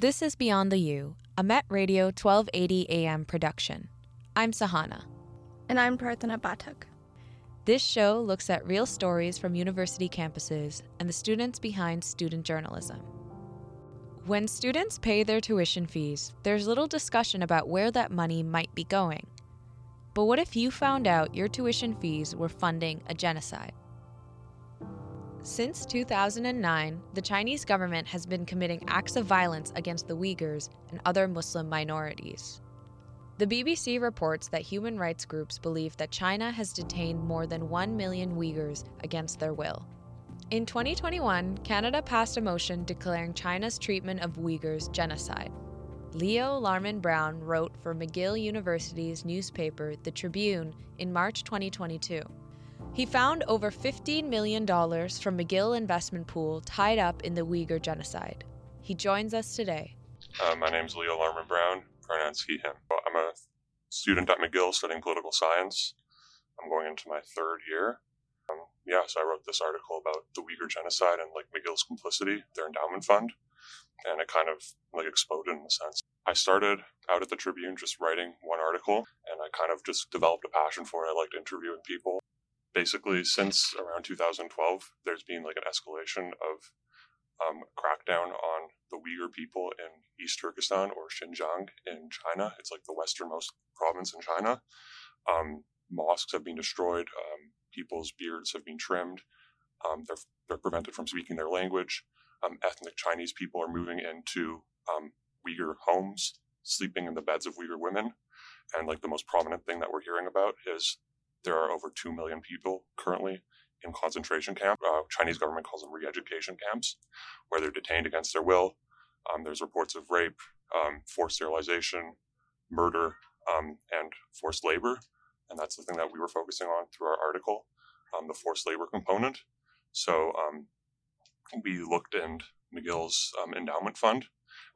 This is Beyond the U, a Met Radio 1280 AM production. I'm Sahaana. And I'm Prarthana Pathak. This show looks at real stories from university campuses and the students behind student journalism. When students pay their tuition fees, there's little discussion about where that money might be going. But what if you found out your tuition fees were funding a genocide? Since 2009, the Chinese government has been committing acts of violence against the Uyghurs and other Muslim minorities. The BBC reports that human rights groups believe that China has detained more than 1 million Uyghurs against their will. In 2021, Canada passed a motion declaring China's treatment of Uyghurs genocide. Leo Larman Brown wrote for McGill University's newspaper, The Tribune, in March 2022. He found over $15 million from McGill Investment Pool tied up in the Uyghur genocide. He joins us today. Uh, my name is Leo Larman Brown, pronouns he, him. I'm a student at McGill studying political science. I'm going into my third year. Um, yeah, so I wrote this article about the Uyghur genocide and like McGill's complicity, their endowment fund, and it kind of like exploded in a sense. I started out at the Tribune just writing one article, and I kind of just developed a passion for it. I liked interviewing people. Basically, since around 2012, there's been like an escalation of um, crackdown on the Uyghur people in East Turkestan or Xinjiang in China. It's like the westernmost province in China. Um, mosques have been destroyed. Um, people's beards have been trimmed. Um, they're they're prevented from speaking their language. Um, ethnic Chinese people are moving into um, Uyghur homes, sleeping in the beds of Uyghur women. And like the most prominent thing that we're hearing about is there are over two million people currently in concentration camps. Uh, Chinese government calls them re-education camps, where they're detained against their will. Um, there's reports of rape, um, forced sterilization, murder, um, and forced labor, and that's the thing that we were focusing on through our article, um, the forced labor component. So um, we looked in McGill's um, endowment fund,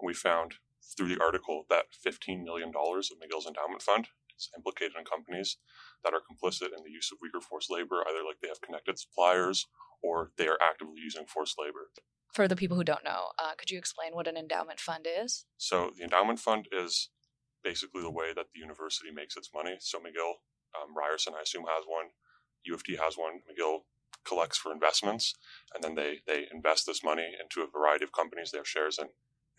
and we found through the article that $15 million of McGill's endowment fund is implicated in companies that are complicit in the use of Uyghur forced labor, either like they have connected suppliers or they are actively using forced labor. For the people who don't know, uh, could you explain what an endowment fund is? So, the endowment fund is basically the way that the university makes its money. So, McGill, um, Ryerson, I assume, has one. U of T has one. McGill collects for investments, and then they, they invest this money into a variety of companies they have shares in.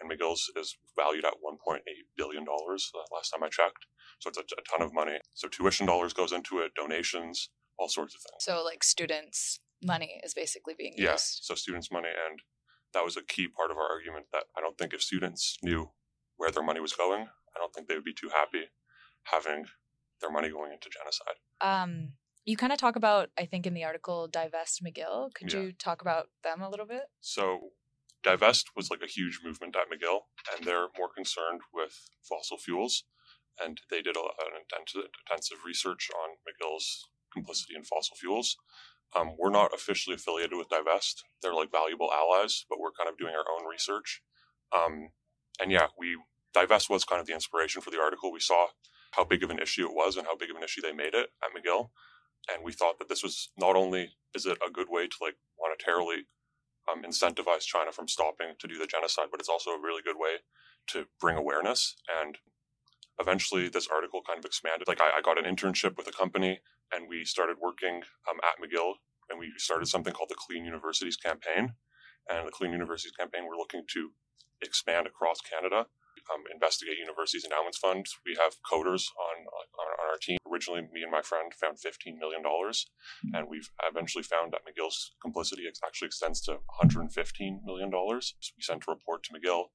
And McGill's is valued at $1.8 billion last time I checked. So it's a, a ton of money. So tuition dollars goes into it, donations, all sorts of things. So like students' money is basically being yeah, used. so students' money, and that was a key part of our argument that I don't think if students knew where their money was going, I don't think they would be too happy having their money going into genocide. Um, you kind of talk about, I think, in the article, Divest McGill. Could Yeah. you talk about them a little bit? So divest was like a huge movement at McGill, and they're more concerned with fossil fuels, and they did a, an intensive, intensive research on McGill's complicity in fossil fuels. Um, we're not officially affiliated with Divest; they're like valuable allies, but we're kind of doing our own research. Um, and yeah, we Divest was kind of the inspiration for the article. We saw how big of an issue it was and how big of an issue they made it at McGill, and we thought that this was not only is it a good way to like monetarily um, incentivize China from stopping to do the genocide, but it's also a really good way to bring awareness. And eventually, this article kind of expanded. Like, I, I got an internship with a company, and we started working um, at McGill, and we started something called the Clean Universities Campaign. And the Clean Universities Campaign, we're looking to expand across Canada, um, investigate universities endowments funds. We have coders on, on on our team. Originally, me and my friend found $15 million and we've eventually found that McGill's complicity actually extends to 115 million dollars. So we sent a report to McGill.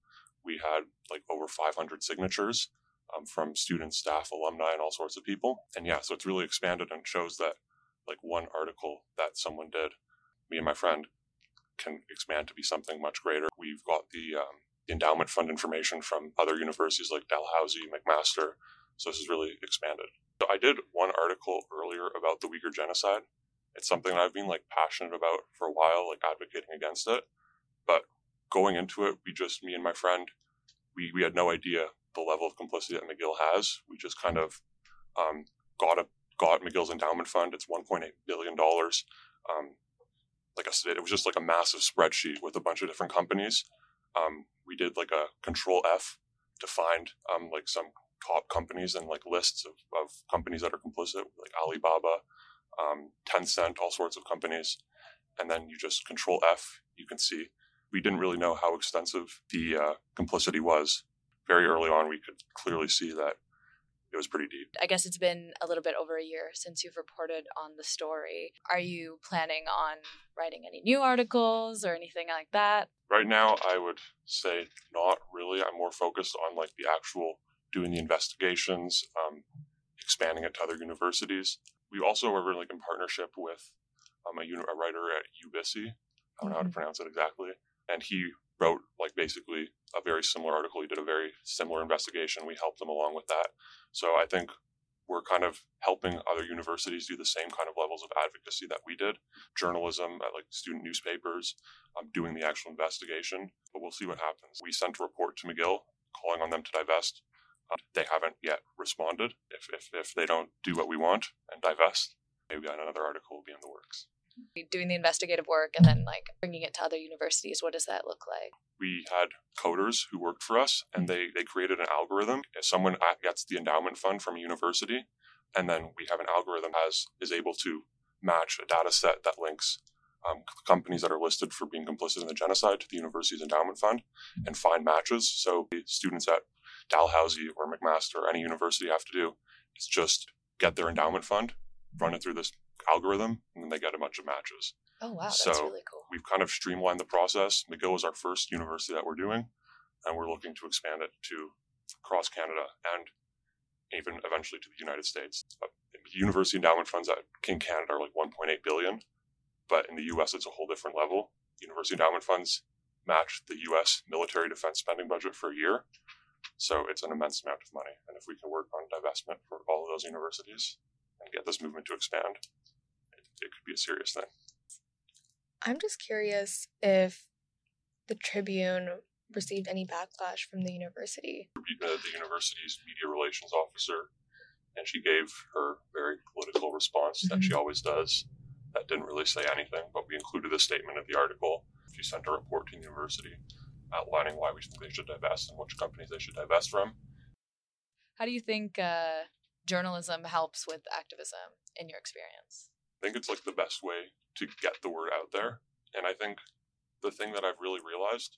We had like over 500 signatures um, from students, staff, alumni, and all sorts of people. And yeah, so it's really expanded and shows that like one article that someone did, me and my friend, can expand to be something much greater. We've got the um, endowment fund information from other universities like Dalhousie, McMaster. So this is really expanded. So I did one article earlier about the Uyghur genocide. It's something that I've been like passionate about for a while, like advocating against it. But going into it, we just me and my friend, we we had no idea the level of complicity that McGill has. We just kind of um, got a got McGill's endowment fund. It's 1.8 billion dollars. Um, like I said, it was just like a massive spreadsheet with a bunch of different companies. Um, we did like a control F to find um, like some top companies and like lists of, of companies that are complicit, like Alibaba, um, Tencent, all sorts of companies. And then you just control F, you can see. We didn't really know how extensive the uh, complicity was. Very early on, we could clearly see that it was pretty deep. I guess it's been a little bit over a year since you've reported on the story. Are you planning on writing any new articles or anything like that? Right now, I would say not really. I'm more focused on like the actual doing the investigations, um, expanding it to other universities. We also are like in partnership with um, a, uni- a writer at UBC. I don't know how to mm-hmm. pronounce it exactly. And he wrote like basically a very similar article. He did a very similar investigation. We helped him along with that. So I think we're kind of helping other universities do the same kind of levels of advocacy that we did. Journalism at like student newspapers, um, doing the actual investigation. But we'll see what happens. We sent a report to McGill calling on them to divest. Uh, they haven't yet responded. If, if, if they don't do what we want and divest, maybe another article will be in the works doing the investigative work and then like bringing it to other universities what does that look like? We had coders who worked for us and they they created an algorithm. If someone gets the endowment fund from a university and then we have an algorithm as is able to match a data set that links um, companies that are listed for being complicit in the genocide to the university's endowment fund and find matches. So students at dalhousie or mcmaster or any university have to do is just get their endowment fund run it through this algorithm, and then they get a bunch of matches. Oh wow, that's so really cool. We've kind of streamlined the process. McGill is our first university that we're doing, and we're looking to expand it to across Canada and even eventually to the United States. Uh, university endowment funds in Canada are like 1.8 billion, but in the U.S. it's a whole different level. University endowment funds match the U.S. military defense spending budget for a year, so it's an immense amount of money. And if we can work on divestment for all of those universities and get this movement to expand, it could be a serious thing. I'm just curious if the Tribune received any backlash from the university. The, the university's media relations officer, and she gave her very political response mm-hmm. that she mm-hmm. always does. That didn't really say anything, but we included a statement in the article. She sent a report to the university outlining why we think they should divest and which companies they should divest from. How do you think uh, journalism helps with activism in your experience? I think it's like the best way to get the word out there. And I think the thing that I've really realized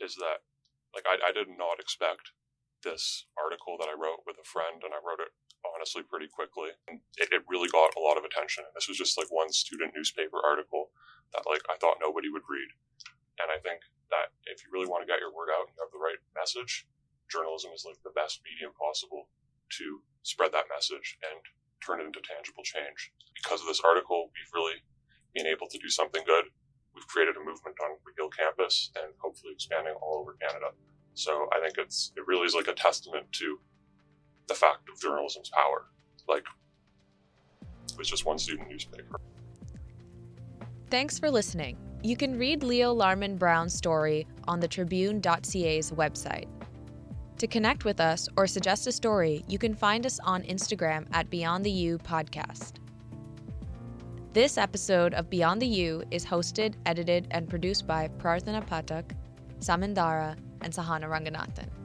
is that, like, I, I did not expect this article that I wrote with a friend, and I wrote it honestly pretty quickly. And it, it really got a lot of attention. And this was just like one student newspaper article that, like, I thought nobody would read. And I think that if you really want to get your word out and have the right message, journalism is like the best medium possible to spread that message and turn it into tangible change. Because of this article, we've really been able to do something good. We've created a movement on McGill campus and hopefully expanding all over Canada. So I think it's it really is like a testament to the fact of journalism's power. Like it was just one student newspaper. Thanks for listening. You can read Leo Larman Brown's story on the Tribune.ca's website. To connect with us or suggest a story, you can find us on Instagram at Beyond the U Podcast. This episode of Beyond the U is hosted, edited, and produced by Prarthana Pathak, Saman Dara, and Sahaana Ranganathan.